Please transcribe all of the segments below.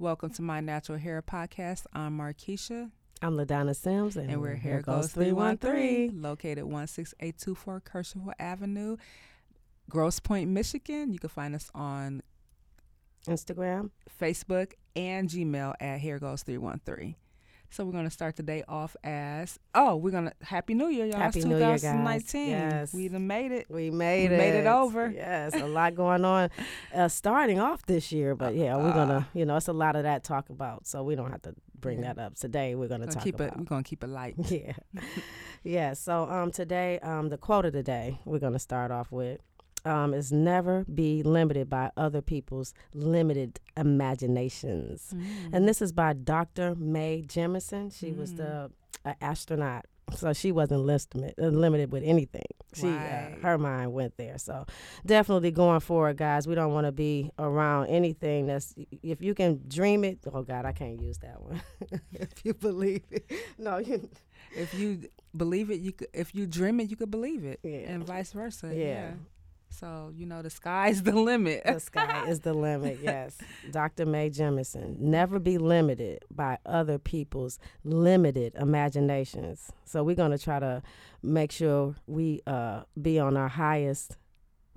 Welcome to my Natural Hair Podcast. I'm Markeisha. I'm LaDonna Sims, and, and we're Hair Goals 313, located 16824 Kershaw Avenue, Grosse Pointe, Michigan. You can find us on Instagram, Facebook, and Gmail at Hair Goals 313. So we're gonna start the day off as oh we're gonna Happy New Year y'all. Happy it's New Year, guys. 2019. Yes. We done made it. We made we it. Made it over. Yes, a lot going on, uh, starting off this year. But yeah, we're gonna you know it's a lot of that talk about. So we don't have to bring Yeah. that up today. We're gonna, Gonna talk keep about. it. We're gonna keep it light. yeah, yeah. So um today um the quote of the day we're gonna start off with. Um, is never be limited by other people's limited imaginations. Mm. And this is by Dr. Mae Jemison. She was Mm. the uh, astronaut. So she wasn't limited, uh, limited with anything. She, Right. uh, her mind went there. So definitely going forward, guys. We don't want to be around anything that's. If you can dream it, oh God, I can't use that one. if you believe it, no, you. if you believe it, you could. If you dream it, you could believe it, Yeah. and vice versa. Yeah. So you know the sky's the limit. the sky is the limit. Yes, Dr. Mae Jemison. Never be limited by other people's limited imaginations. So we're gonna try to make sure we uh, be on our highest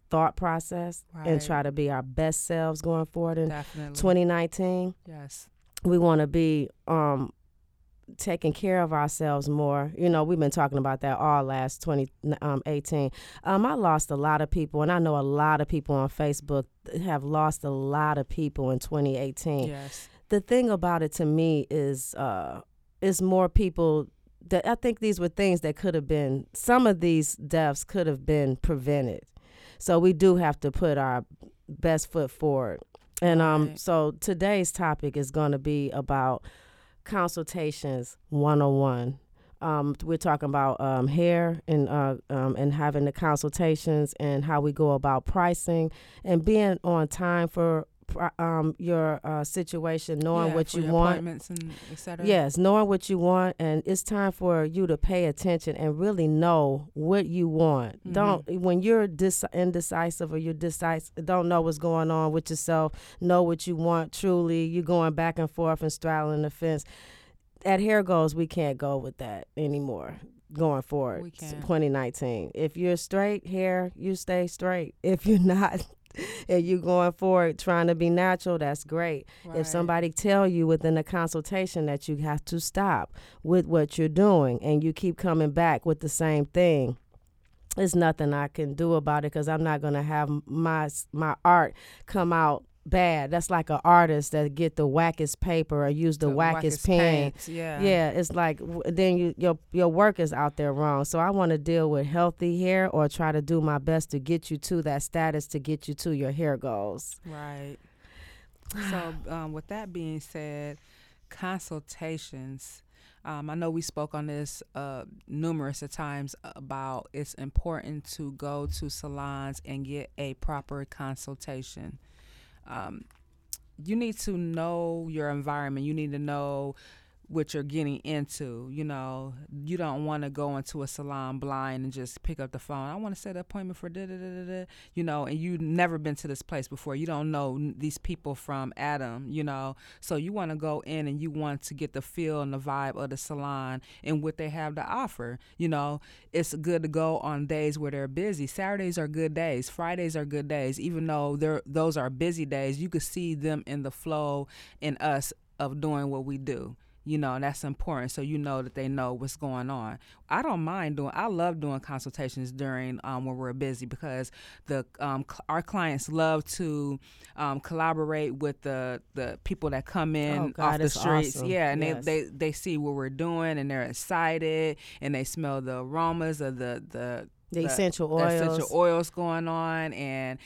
thought process and try to be our best selves going forward in Definitely. 2019. Yes. We want to be um, taking care of ourselves more. You know, we've been talking about that all last 2018. Um, I lost a lot of people, and I know a lot of people on Facebook have lost a lot of people in 2018. Yes. The thing about it to me is, uh, is more people that I think these were things that could have been. Some of these deaths could have been prevented. So we do have to put our best foot forward. And um, Right. so today's topic is going to be about consultations 101. Um, we're talking about um, hair and uh, um, and having the consultations and how we go about pricing and being on time for um, your uh, situation, knowing Yeah, what you want. Appointments and et cetera. Yes, knowing what you want, and it's time for you to pay attention and really know what you want. Mhm. Don't when you're dis- indecisive or you're decisive, don't know what's going on with yourself. Know what you want truly. You're going back and forth and straddling the fence. At Hair Goals, we can't go with that anymore. Going forward, We can't. 2019. If you're straight hair, you stay straight. If you're not, and you going forward trying to be natural, that's great. Right. If somebody tell you within a consultation that you have to stop with what you're doing and you keep coming back with the same thing, there's nothing I can do about it because I'm not gonna have my my art come out bad. That's like an artist that get the wackest paper or use the, wackest, pen. paints, Yeah. Yeah, it's like then you your your work is out there wrong. So I want to deal with healthy hair or try to do my best to get you to that status to get you to your hair goals. Right. So, um, with that being said, consultations. Um, I know we spoke on this uh, numerous of times about it's important to go to salons and get a proper consultation. Um, you need to know your environment. You need to know what you're getting into. You know, you don't want to go into a salon blind and just pick up the phone. I want to set an appointment for da da da da. You know, and you've never been to this place before. You don't know these people from Adam. You know, so you want to go in and you want to get the feel and the vibe of the salon and what they have to offer. You know, it's good to go on days where they're busy. Saturdays are good days. Fridays are good days. Even though they're those are busy days, you could see them in the flow in us of doing what we do you know and that's important so you know that they know what's going on i don't mind doing i love doing consultations during um, when we're busy because the um, cl- our clients love to um, collaborate with the the people that come in Oh, off the streets awesome. yeah and Yes. they, they they see what we're doing and they're excited and they smell the aromas of the the The essential oils. essential oils going on and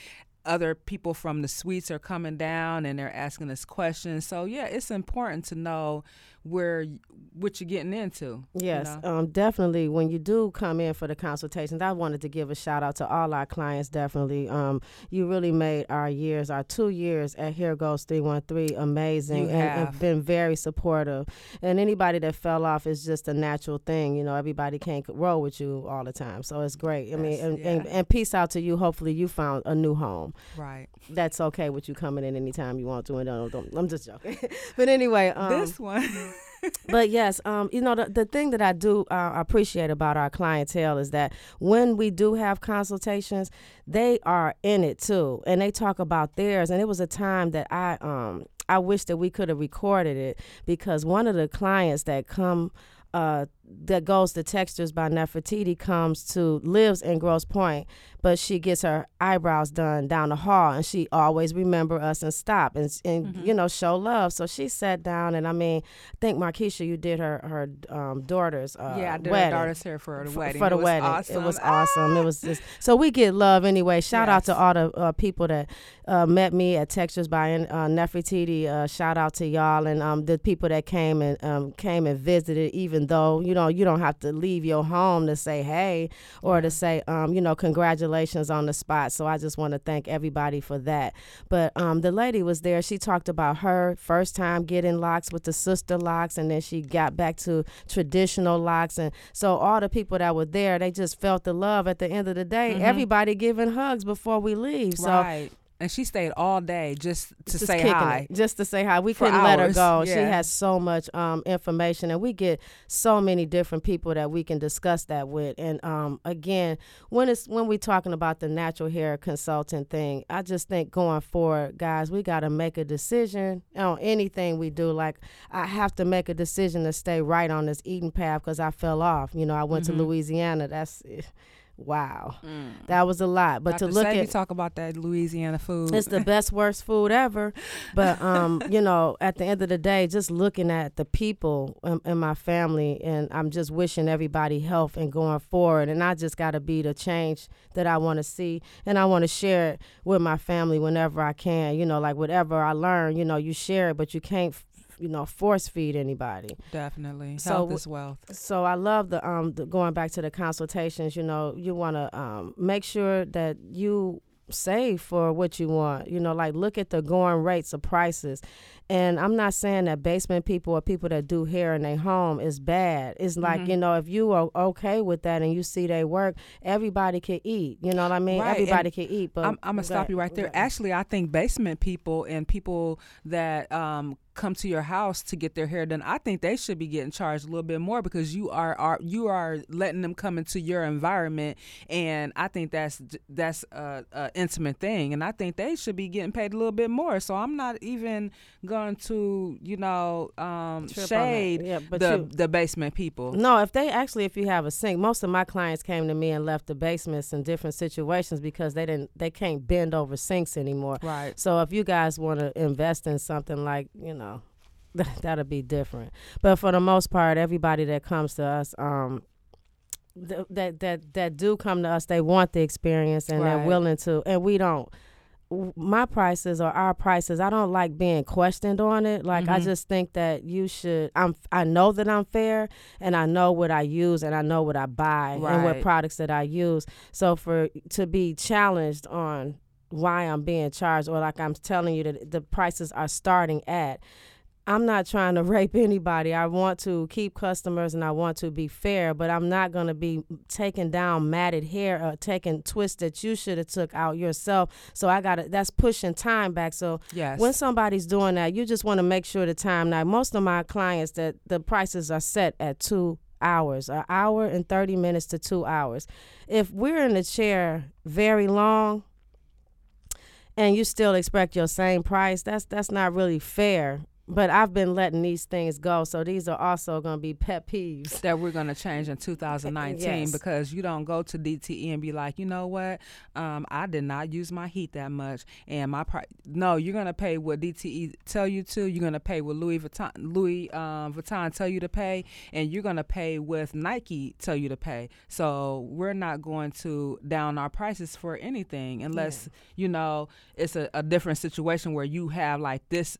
other people from the suites are coming down and they're asking us questions so yeah it's important to know where what you're getting into you Yes, know? um, definitely. When you do come in for the consultations, I wanted to give a shout out to all our clients. Definitely, um, you really made our years, our two years at Hair Goals Three One Three, amazing, You and, and been very supportive. And anybody that fell off is just a natural thing. You know, everybody can't roll with you all the time, so it's great. I mean, and, yeah. and, and peace out to you. Hopefully, you found a new home. right. That's okay with you coming in anytime you want to. And don't, don't, I'm just joking. but anyway, um, this one. but yes, um, you know the, the thing that I do uh, appreciate about our clientele is that when we do have consultations, they are in it too, and they talk about theirs. And it was a time that I um I wish that we could have recorded it because one of the clients that come uh, that goes to Textures by Nefertiti comes to lives in Grosse Pointe, but she gets her eyebrows done down the hall, and she always remember us and stop and and mm-hmm. you know show love. So she sat down, and I mean, I think Markeisha, you did her her um, daughter's uh, yeah, I did wedding. her daughter's hair for the wedding for the it wedding. Awesome. It was ah! awesome. It was just so we get love anyway. Shout yes. out to all the uh, people that uh, met me at Textures by uh, Nefertiti. Uh, shout out to y'all and um, the people that came and um, came and visited, even though you know you don't have to leave your home to say hey or to say, um, you know, congratulations on the spot. So I just want to thank everybody for that. But um, the lady was there. She talked about her first time getting locks with the sister locks, and then she got back to traditional locks. And so all the people that were there, they just felt the love at the end of the day. Mm-hmm. Everybody giving hugs before we leave. So right and she stayed all day just to just say hi. It, just to say hi. We couldn't hours. let her go. Yeah. She has so much um, information, and we get so many different people that we can discuss that with. And um, again, when it's when we're talking about the natural hair consultant thing, I just think going forward, guys, we got to make a decision on anything we do. Like I have to make a decision to stay right on this eating path because I fell off. You know, I went mm-hmm. to Louisiana. That's wow, mm. that was a lot. But Dr. to look Sebi at talk about that Louisiana food, it's the best worst food ever. But um, you know, at the end of the day, just looking at the people in, in my family, and I'm just wishing everybody health and going forward. And I just got to be the change that I want to see, and I want to share it with my family whenever I can. You know, like whatever I learn, you know, you share it, but you can't you know force feed anybody. Definitely, so, health is wealth. So I love the um the, going back to the consultations. You know, you want to um make sure that you save for what you want. You know, like look at the going rates of prices. And I'm not saying that basement people or people that do hair in their home is bad. It's like, mm-hmm. you know, if you are okay with that and you see they work, everybody can eat. You know what I mean? Right. Everybody and can eat. But I'm, I'm going to stop you right there. Actually, I think basement people and people that um, come to your house to get their hair done, I think they should be getting charged a little bit more because you are, are you are letting them come into your environment, and I think that's that's a, a intimate thing, and I think they should be getting paid a little bit more. So I'm not even going to you know um, shade yeah, the you, the basement people. No, if they actually if you have a sink, most of my clients came to me and left the basements in different situations because they didn't they can't bend over sinks anymore. Right. So if you guys want to invest in something like you know that'll be different. But for the most part, everybody that comes to us, um, th- that that that do come to us, they want the experience and right. they're willing to, and we don't. My prices or our prices, I don't like being questioned on it. Like mm-hmm. I just think that you should. I'm. I know that I'm fair, and I know what I use, and I know what I buy, right. and what products that I use. So for to be challenged on why I'm being charged, or like I'm telling you that the prices are starting at I'm not trying to rape anybody. I want to keep customers and I want to be fair, but I'm not going to be taking down matted hair or taking twists that you should have took out yourself. So I got to that's pushing time back. So yes. when somebody's doing that, you just want to make sure the time now most of my clients that the prices are set at 2 hours, an hour and 30 minutes to 2 hours. If we're in the chair very long, and you still expect your same price, that's that's not really fair but I've been letting these things go. So these are also going to be pet peeves that we're going to change in 2019 yes. because you don't go to DTE and be like, you know what, um, I did not use my heat that much, and my price. No, you're going to pay what DTE tell you to. You're going to pay what Louis Vuitton, Louis um, Vuitton tell you to pay, and you're going to pay with Nike tell you to pay. So we're not going to down our prices for anything unless yeah. you know it's a, a different situation where you have like this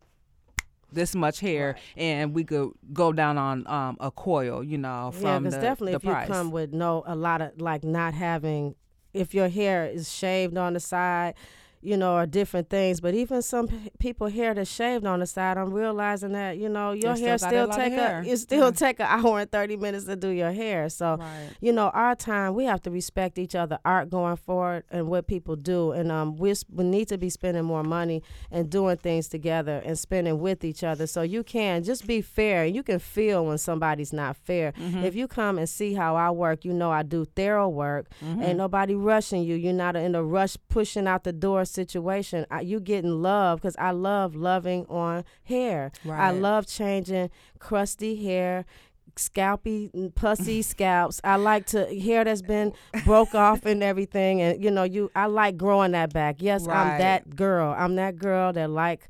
this much hair right. and we could go down on um, a coil you know from yeah because definitely the if price. you come with no a lot of like not having if your hair is shaved on the side you know, or different things. But even some p- people hair that's shaved on the side, I'm realizing that you know your hair still still take a it still Yeah. take an hour and thirty minutes to do your hair. So Right. you know, our time we have to respect each other art going forward and what people do, and um, we we need to be spending more money and doing things together and spending with each other. So you can just be fair. You can feel when somebody's not fair. Mm-hmm. If you come and see how I work, you know I do thorough work. Mm-hmm. Ain't nobody rushing you. You're not in a rush pushing out the door situation. I, you getting love because I love loving on hair. I love changing crusty hair. Scalpy, mm, pussy scalps. I like to hair that's been broke off and everything, and you know, you. I like growing that back. Yes, I'm that girl. I'm that girl that like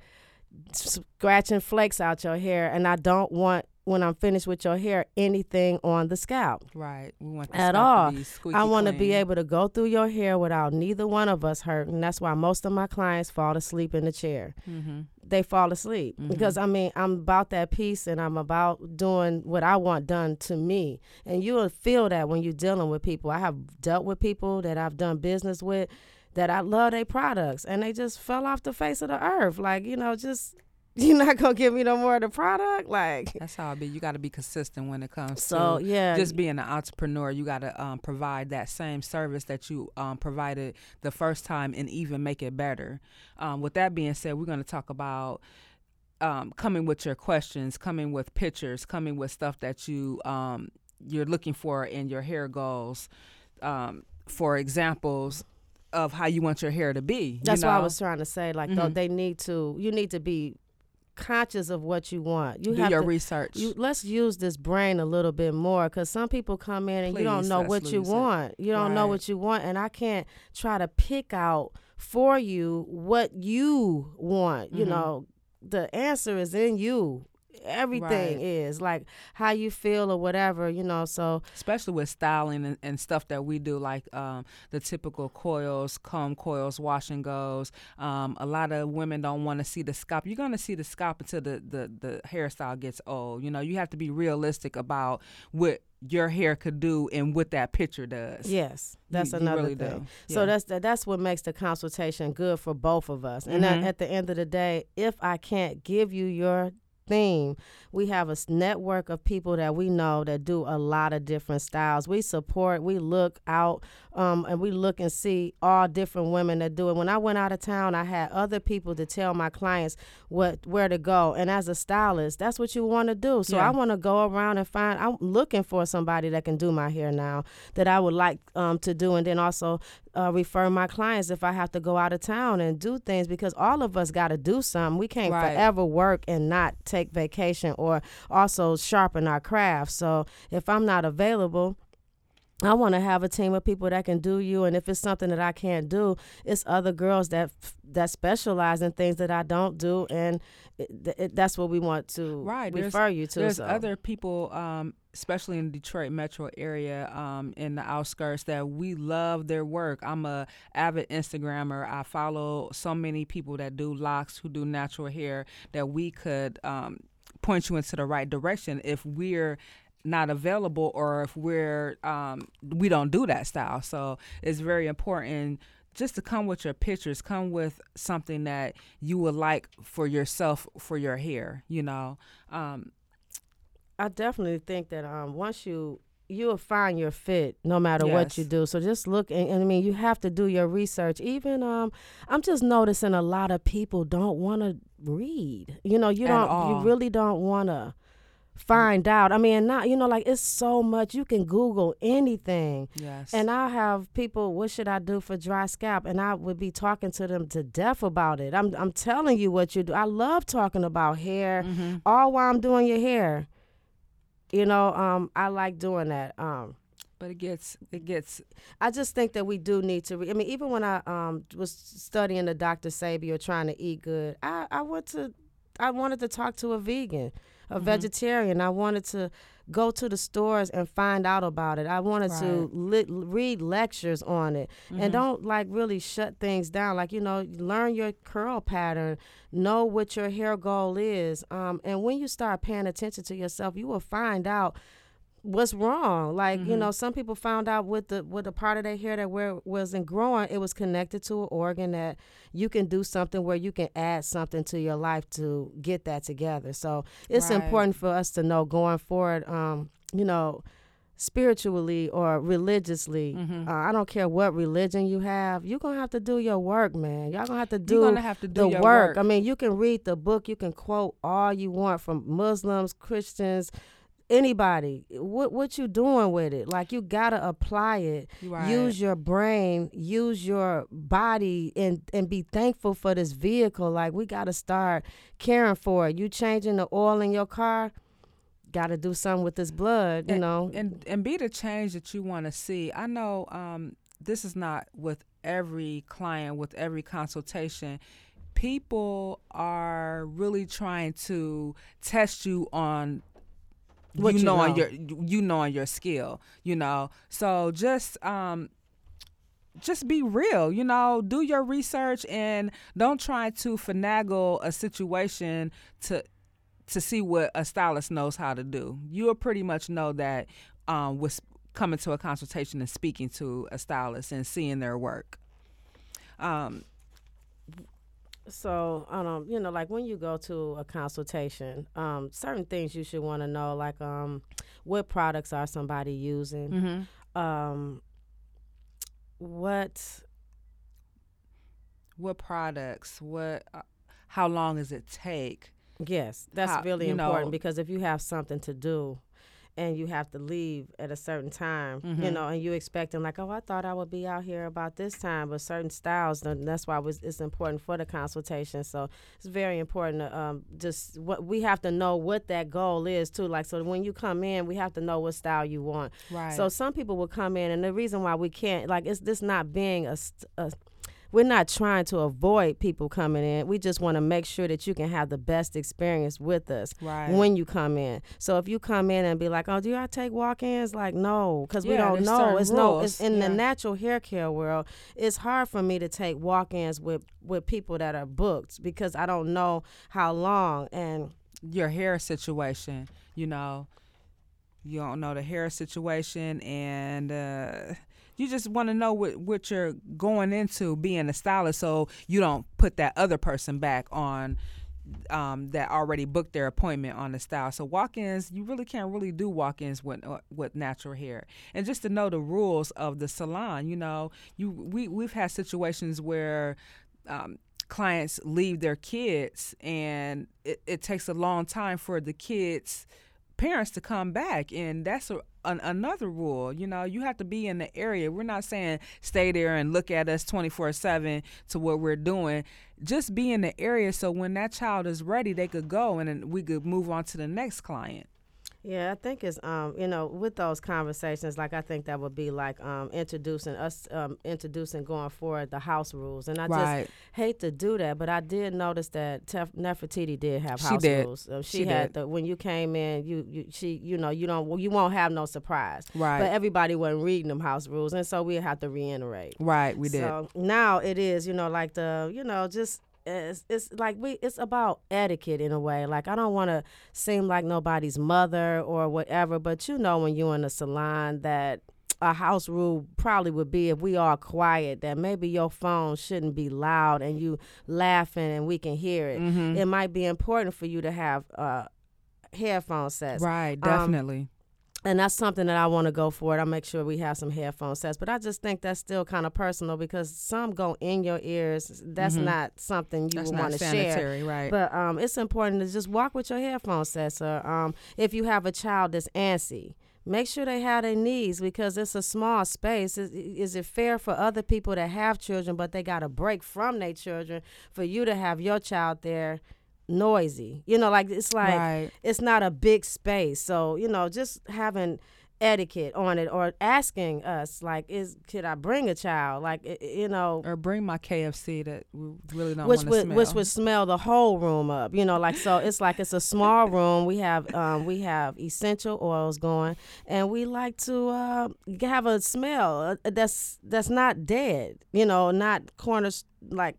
scratching flakes out your hair, and I don't want when I'm finished with your hair anything on the scalp Right. We want the at all. I want to be able to go through your hair without neither one of us hurting. That's why most of my clients fall asleep in the chair. Mm-hmm. They fall asleep because I mean I'm about that piece and I'm about doing what I want done to me. And you will feel that when you're dealing with people. I have dealt with people that I've done business with that I love their products and they just fell off the face of the earth. Like you know, just you're not gonna give me no more of the product. Like That's how it be. You got to be consistent when it comes so, to yeah. just being an entrepreneur. You got to um, provide that same service that you um, provided the first time, and even make it better. Um, with that being said, we're going to talk about um, coming with your questions, coming with pictures, coming with stuff that you um, you're looking for in your hair goals. Um, for examples of how you want your hair to be. you That's what I was trying to say. Like though Mhm. they need to, you need to be conscious of what you want. You do have your to. research. You, let's use this brain a little bit more because some people come in and you don't know what you it. want. You don't know what you want, and I can't try to pick out for you what you want. You Mhm. know, the answer is in you. Everything Right. is like how you feel or whatever, you know. So especially with styling and, and stuff that we do, like um, the typical coils, comb coils, wash and goes. Um, a lot of women don't want to see the scalp. You're gonna see the scalp until the, the the hairstyle gets old. You know, you have to be realistic about what your hair could do and what that picture does. yes, that's You- you another really thing. do. So that's that, that's what makes the consultation good for both of us. And at, Mhm. at the end of the day, if I can't give you your theme, we have a network of people that we know that do a lot of different styles. We support, we look out, um, and we look and see all different women that do it. When I went out of town, I had other people to tell my clients what where to go. And as a stylist, that's what you want to do. So Yeah. I want to go around and find. I'm looking for somebody that can do my hair now that I would like um, to do, and then also uh, refer my clients if I have to go out of town and do things because all of us got to do something. We can't Right. forever work and not take vacation or also sharpen our craft. So if I'm not available, I want to have a team of people that can do you, and if it's something that I can't do, it's other girls that that specialize in things that I don't do, and it, it, that's what we want to Right, there's- refer you to. There's so. other people, um, especially in the Detroit metro area, um, in the outskirts, that we love their work. I'm a avid Instagrammer. I follow so many people that do locks, who do natural hair, that we could um, point you into the right direction if we're not available or if we're um, we don't do that style. So it's very important just to come with your pictures, come with something that you would like for yourself for your hair. You know. Um, I definitely think that um, once you you will find your fit no matter what you do. So just look and, and I mean you have to do your research. Even um I'm just noticing a lot of people don't want to read. You know, you At don't all. you really don't want to find out. I mean, not you know like it's so much you can google anything. yes. And I have people, what should I do for dry scalp? And I would be talking to them to death about it. I'm I'm telling you what you do. I love talking about hair Mhm. all while I'm doing your hair. You know, um, I like doing that. Um, But it gets it gets I just think that we do need to. Re- I mean, even when I um was studying the Dr. Sebi or trying to eat good, I I went to, I wanted to talk to a vegan, a Mhm. vegetarian. I wanted to go to the stores and find out about it. I wanted to li- read lectures on it Mm-hmm. and don't like really shut things down. Like you know, learn your curl pattern, know what your hair goal is, um, and when you start paying attention to yourself, you will find out what's wrong. Like Mm-hmm. you know, some people found out with the with the part of their hair that where wasn't growing, it was connected to an organ that you can do something where you can add something to your life to get that together. So it's Right. important for us to know going forward. Um, you know. Spiritually or religiously, Mm-hmm. uh, I don't care what religion you have. You're gonna have to do your work, man. Y'all gonna have to do have to do the work. work. I mean, you can read the book, you can quote all you want from Muslims, Christians, anybody. What what you doing with it? Like you gotta apply it. Right. Use your brain, use your body, and and be thankful for this vehicle. Like we gotta start caring for it. You changing the oil in your car. Got to do something with this blood, you and, know. and and be the change that you want to see. I know um, this is not with every client, with every consultation. People are really trying to test you on you you know, on know. your you know on your skill. You know, so just um, just be real. You know, do your research and don't try to finagle a situation to to see what a stylist knows how to do. You'll pretty much know that um, with coming to a consultation and speaking to a stylist and seeing their work. Um, So, um, you know, like when you go to a consultation, um, certain things you should want to know, like um, what products are somebody using, mhm. um, what What products? What? Uh, how long does it take? Yes, that's How- really you know- important because if you have something to do and you have to leave at a certain time, you Mhm. know, and you expecting like, oh, I thought I would be out here about this time, but certain styles, that's why it was, it's important for the consultation. So it's very important to um, just what we have to know what that goal is too. Like, so when you come in, we have to know what style you want. Right. So some people will come in, and the reason why we can't, like, it's this not being a, a we're not trying to avoid people coming in. We just want to make sure that you can have the best experience with us right. when you come in. So if you come in and be like, "Oh, do I take walk-ins?" Like, no, because we don't know. It's no. It's rules. in the natural hair care world. It's hard for me to take walk-ins with with people that are booked because I don't know how long and. your hair situation, you know, you don't know the hair situation, and uh, you just want to know what what you're going into being a stylist, so you don't put that other person back on. Um, that already booked their appointment on the style. So walk-ins, you really can't really do walk-ins with uh, with natural hair. And just to know the rules of the salon, you know, you we we've had situations where um, clients leave their kids and it, it takes a long time for the kids parents to come back and that's a, an, another rule. You know you have to be in the area. We're not saying stay there and look at us 24-7 to what we're doing. Just be in the area so when that child is ready they could go and we could move on to the next client Yeah, I think it's um, you know, with those conversations, like I think that would be like um introducing us um introducing going forward the house rules. And I Right. just hate to do that, but I did notice that Tef- Nefertiti did have house did. rules. Uh, she, She had did. the when you came in, you, you she you know, you don't you won't have no surprise. Right. But everybody wasn't reading them house rules and so we have to reiterate. right we did So now it is, you know, like the, you know, just it's, it's like we it's about etiquette in a way. Like I don't want to seem like nobody's mother or whatever, but you know when you're in a salon that a house rule probably would be if we are quiet that maybe your phone shouldn't be loud and you laughing and we can hear it. Mhm. It might be important for you to have uh headphone sets right Um, definitely and that's something that I want to go for it. I make sure we have some headphone sets, but I just think that's still kind of personal because some go in your ears. That's Mhm. not something you that's would not want to share. right But um, it's important to just walk with your headphone sets. Or um, if you have a child that's antsy, make sure they have their needs because it's a small space. Is, is it fair for other people to have children, but they got a break from their children, for you to have your child there? Noisy you know like it's like right it's not a big space. So, you know, just having etiquette on it or asking us like is could I bring a child like you know or bring my KFC that we really don't which want to would smell. which would smell the whole room up you know like so it's like it's a small room we have um we have essential oils going and we like to uh have a smell uh, that's that's not dead you know not corners like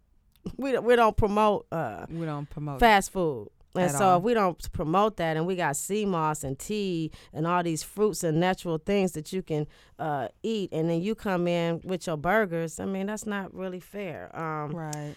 we don't- we don't promote uh we don't promote. fast food And so all. if we don't promote that, and we got sea moss and tea and all these fruits and natural things that you can uh, eat, and then you come in with your burgers, I mean that's not really fair. Um, Right.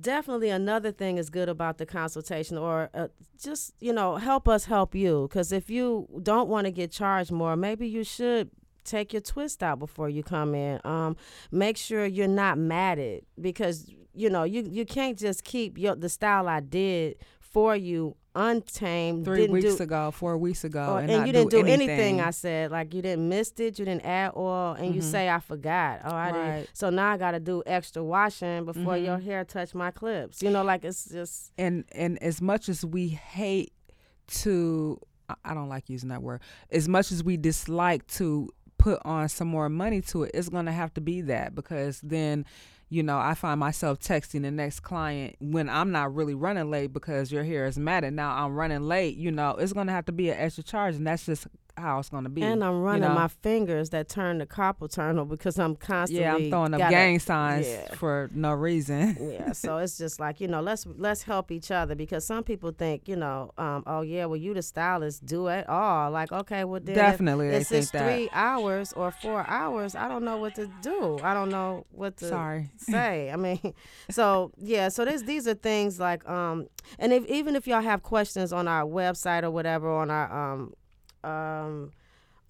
definitely another thing is good about the consultation or uh, just you know help us help you because if you don't want to get charged more maybe you should take your twist out before you come in um, make sure you're not matted because you know you, you can't just keep your the style i did for you untamed Three didn't weeks do, ago, four weeks ago, or- and, and you didn't do, anything. anything. I said like you didn't missed it, you didn't add oil, and you Mhm. say I forgot. Oh, I didn't. So now I got to do extra washing before Mhm. your hair touch my clips. You know, like it's just and and as much as we hate to I- I don't like using that word. As much as we dislike to put on some more money to it, it's going to have to be that because then you know, I find myself texting the next client when I'm not really running late because your hair is matted. Now I'm running late, you know, it's going to have to be an extra charge and that's just how it's going to be. And I'm running know? my fingers that turn to carpal tunnel because I'm constantly yeah, I'm throwing up gotta- gang signs yeah. for no reason. yeah, so it's just like you know, let's let's help each other because some people think you know, um, oh yeah, well you the stylist, do it all. Like okay, well then if Definitely, it's think just that. three hours or four hours. I don't know what to do. I don't know what to Sorry. Say. I mean, so yeah, so this these are things like um, and if even if y'all have questions on our website or whatever on our um um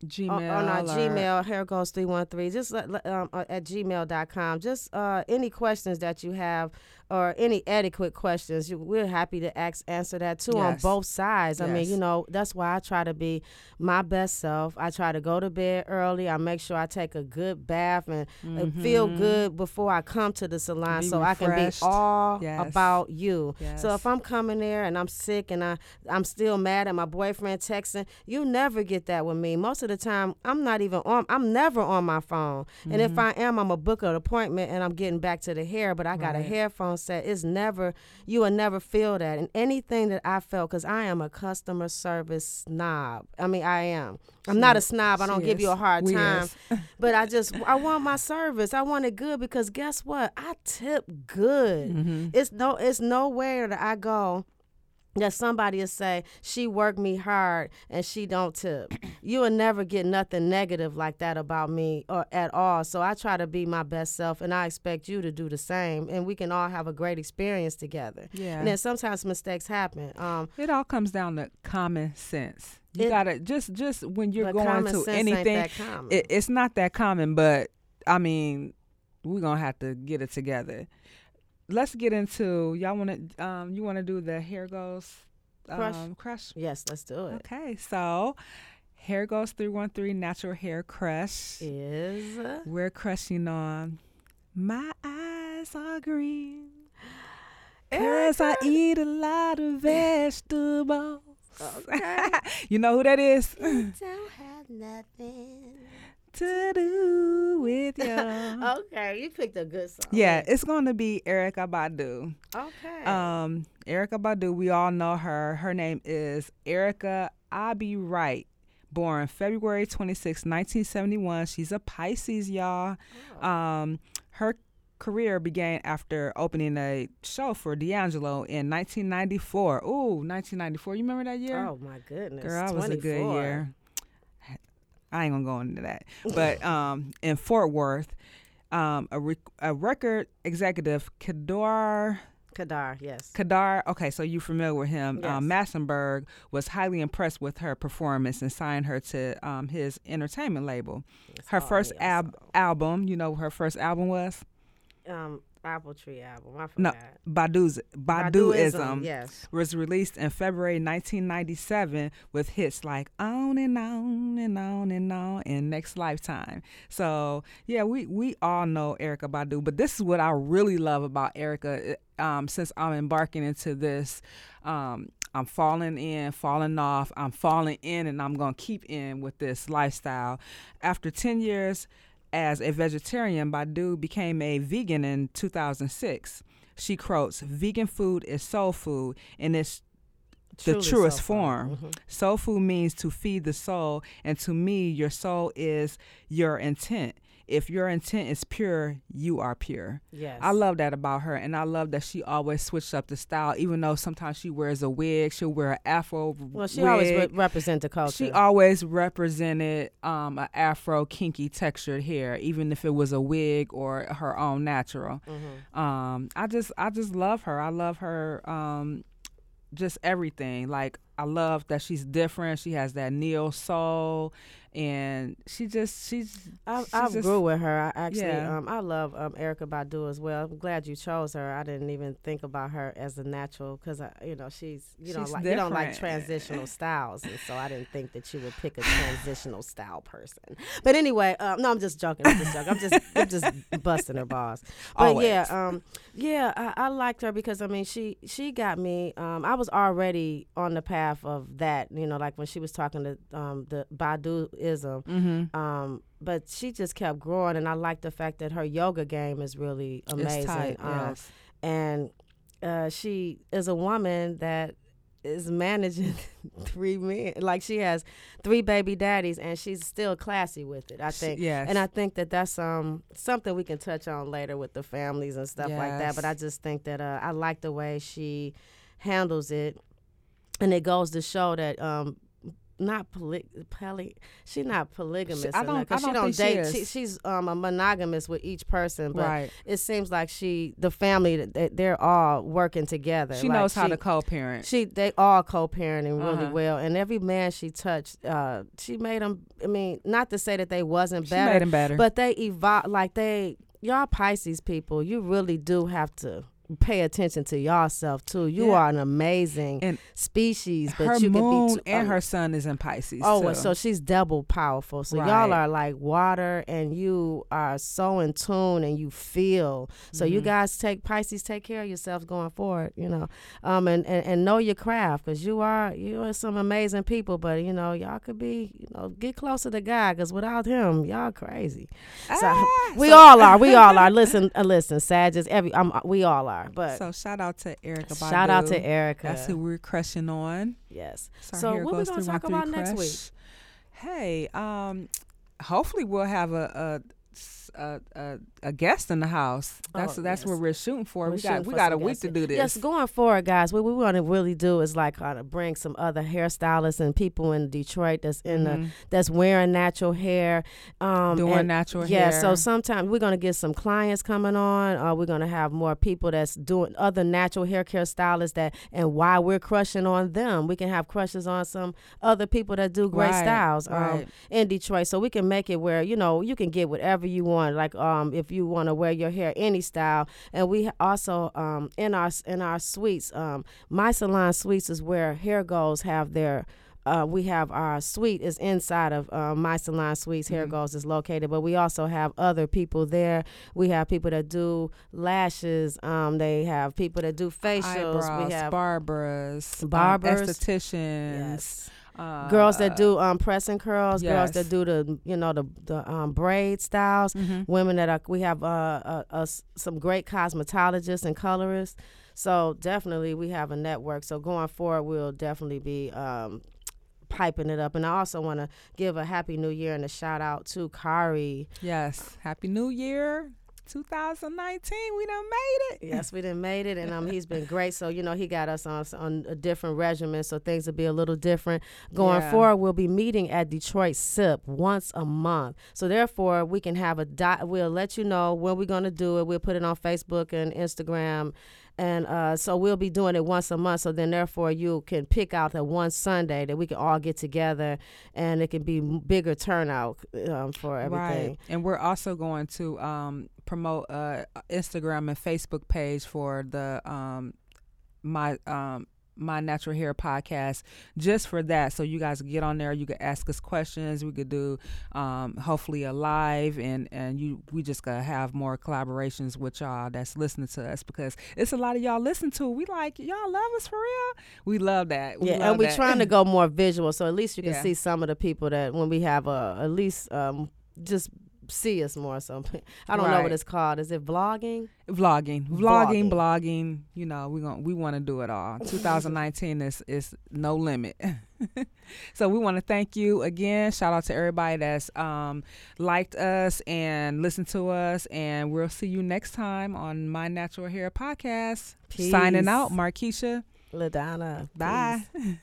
Gmail on, on our or- Gmail, hair goals 313, just um, uh, at gmail.com. Just uh, any questions that you have or any adequate questions, we're happy to ask, answer that too on both sides. I mean, you know, that's why I try to be my best self. I try to go to bed early. I make sure I take a good bath and, and feel good before I come to the salon Be so I can be all Yes. about you. So if I'm coming there and I'm sick and I I'm still mad at my boyfriend texting, you never get that with me. Most of the time, I'm not even on. I'm never on my phone. And if Mm-hmm. I am, I'm a book an appointment and I'm getting back to the hair. But I got a Right. headphone set. It's never. You will never feel that. And anything that I felt, because I am a customer service snob. I mean, I am. I'm She not a is. snob. I don't She give you a hard We time. But I just I want my service. I want it good because guess what? I tip good. Mhm. It's no it's nowhere that I go that somebody will say she worked me hard and she don't tip. you will never get nothing negative like that about me or at all. So I try to be my best self and I expect you to do the same and we can all have a great experience together. Yeah. And then sometimes mistakes happen. Um It all comes down to common sense. You It- gotta just just when you're but going common to sense ain't anything, that common. it, it's not that common. But I mean, we're gonna have to get it together. Let's get into y'all. Want to um you want to do the hair goals Crush? um, crush? yes, let's do it. Okay, so hair goals three one three natural hair crush. Is We're crushing on my eyes are green. Cause I eat a lot of vegetables. Okay. you know who that is? don't have nothing. To do with you. Okay, you picked a good song. yeah, it's going to be Erykah Badu. Okay. Um, Erykah Badu, we all know her. Her name is Erica Abi Wright. Born February 26, 1971. She's a Pisces, y'all. Oh. Um, her career began after opening a show for D'Angelo in 1994. Ooh, 1994. You remember that year? Oh my goodness. Girl, that was a good year. I ain't gonna go into that. But um, in Fort Worth, um, a, rec- a record executive, Kedar Kedar, yes. Kedar. Okay, so you familiar with him? Um, Massenberg was highly impressed with her performance and signed her to um, his entertainment label. Her all first ab- album, you know, what her first album was um Apple Tree album. I No, forgot. Badu's Baduizm. Yes. was released in February 1997 with hits like On and On and On and On and Next Lifetime. So, yeah, we, we all know Erykah Badu, but this is what I really love about Erykah um, since I'm embarking into this. Um, I'm falling in, falling off, I'm falling in, and I'm going to keep in with this lifestyle. After 10 years as a vegetarian, Badu became a vegan in 2006. She quotes, Vegan food is soul food, and it's the truest so far. form. Mhm. Soul food means to feed the soul, and to me, your soul is your intent. If your intent is pure, you are pure. Yes. I love that about her, and I love that she always switched up the style. Even though sometimes she wears a wig, she'll wear an afro. Well, she wig. always re- represent the culture. She always represented um, a afro kinky textured hair, even if it was a wig or her own natural. Mhm. Um, I just I just love her. I love her um, just everything. Like I love that she's different. She has that neo soul, and she just she's I, she's I just- grew with her. I actually, Yeah. um, I love um, Erykah Badu as well. I'm glad you chose her. I didn't even think about her as a natural because you know she's you don't She's like you don't like transitional styles, and so I didn't think that you would pick a transitional style person. But anyway, um, no, I'm just joking. I'm just joking. I'm just I'm just busting her balls. But Always. yeah, um, yeah, I, I liked her because I mean she she got me. Um, I was already on the path of that. You know, like when she was talking to um the Baduizm. mm-hmm. Um, but she just kept growing, and I like the fact that her yoga game is really amazing. Tight. Um, yes. And uh, she is a woman that is managing three men. Like she has three baby daddies, and she's still classy with it. I She- think. yes. And I think that that's um something we can touch on later with the families and stuff like that. But I just think that uh, I like the way she handles it, and it goes to show that um not poly, poly she's not polygamous. I don't- I don't don't think she date. is. she's um a monogamous with each person, but right. it seems like she the family they're all working together. She Like, knows how to co-parent. she they all co-parenting really Uh-huh. well, and every man she touched, uh, she made them. I mean, not to say that they wasn't She better, made him better. but they evolve. Like they, y'all Pisces people, you really do have to pay attention to yourself too. You Yeah. are an amazing And species, but her you moon can be. Too, and um, her sun is in Pisces. Oh, too. so she's double powerful. So y'all are like water, and you are so in tune, and you feel. So you Mhm. guys take Pisces, take care of yourselves going forward. You know, um, and and, and know your craft because you are you are some amazing people. But you know, y'all could be you know get closer to God because without Him, y'all crazy. So Ah, we so- all are. We all are. Listen, uh, listen, Sagittarius. Every um, we all are. But So shout out to Erykah. shout out to Erykah. That's who we're crushing on. yes. So, So what we gonna talk about three next week? Hey, um, hopefully we'll have a a, a, a, a guest in the house. That's Oh, that's what we're shooting for. We're we got we got a week to do this. Yes, going forward, guys, what we want to really do is like kind of bring some other hairstylists and people in Detroit that's in the Mhm. that's wearing natural hair, um, Doing and- natural yeah, hair. so sometimes we're gonna get some clients coming on. Uh, we're gonna have more people that's doing other natural hair care stylists that, and why we're crushing on them, we can have crushes on some other people that do great Right, styles um, right. in Detroit. So we can make it where you know you can get whatever you want. Like um, if you want to wear your hair any style, and we also um, in our in our suites, um, my salon suites is where hair goals have their. Uh, we have our suite is inside of uh, my salon suites. Hair Mhm. goals is located, but we also have other people there. We have people that do lashes. Um, they have people that do facials. Eyebrows, we have barbers, um, Barbers. estheticians, yes. Uh, girls that do um pressing curls. Girls that do the you know the the um, braid styles. mhm. women that are we have uh, uh, uh some great cosmetologists and colorists so definitely we have a network so going forward we'll definitely be um piping it up and i also want to give a happy new year and a shout out to kari Yes. Happy New Year, 2019. We done made it. yes we done made it and um he's been great so you know he got us on, on a different regimen so things will be a little different going Yeah. forward we'll be meeting at detroit sip once a month so therefore we can have a dot we'll let you know when we're going to do it we'll put it on facebook and instagram and uh, so we'll be doing it once a month so then therefore you can pick out the one sunday that we can all get together and it can be bigger turnout um, for everything Right. And we're also going to um, promote uh, Instagram and Facebook page for the um, my um, my natural hair podcast just for that so you guys get on there you can ask us questions we could do um, hopefully a live and and you we just gonna have more collaborations with y'all that's listening to us because it's a lot of y'all listen to we like y'all love us for real we love that we yeah, love and we're that. trying to go more visual, so at least you can Yeah. see some of the people that when we have a at least um, just see us more. So I don't know what it's called. Is it vlogging? vlogging, vlogging, Vlogging. blogging. You know, we going we want to do it all. 2019 is is no limit. so we want to thank you again. Shout out to everybody that's um, liked us and listened to us, and we'll see you next time on My Natural Hair podcast. Signing out, Markeisha. Ladonna. Bye. peace.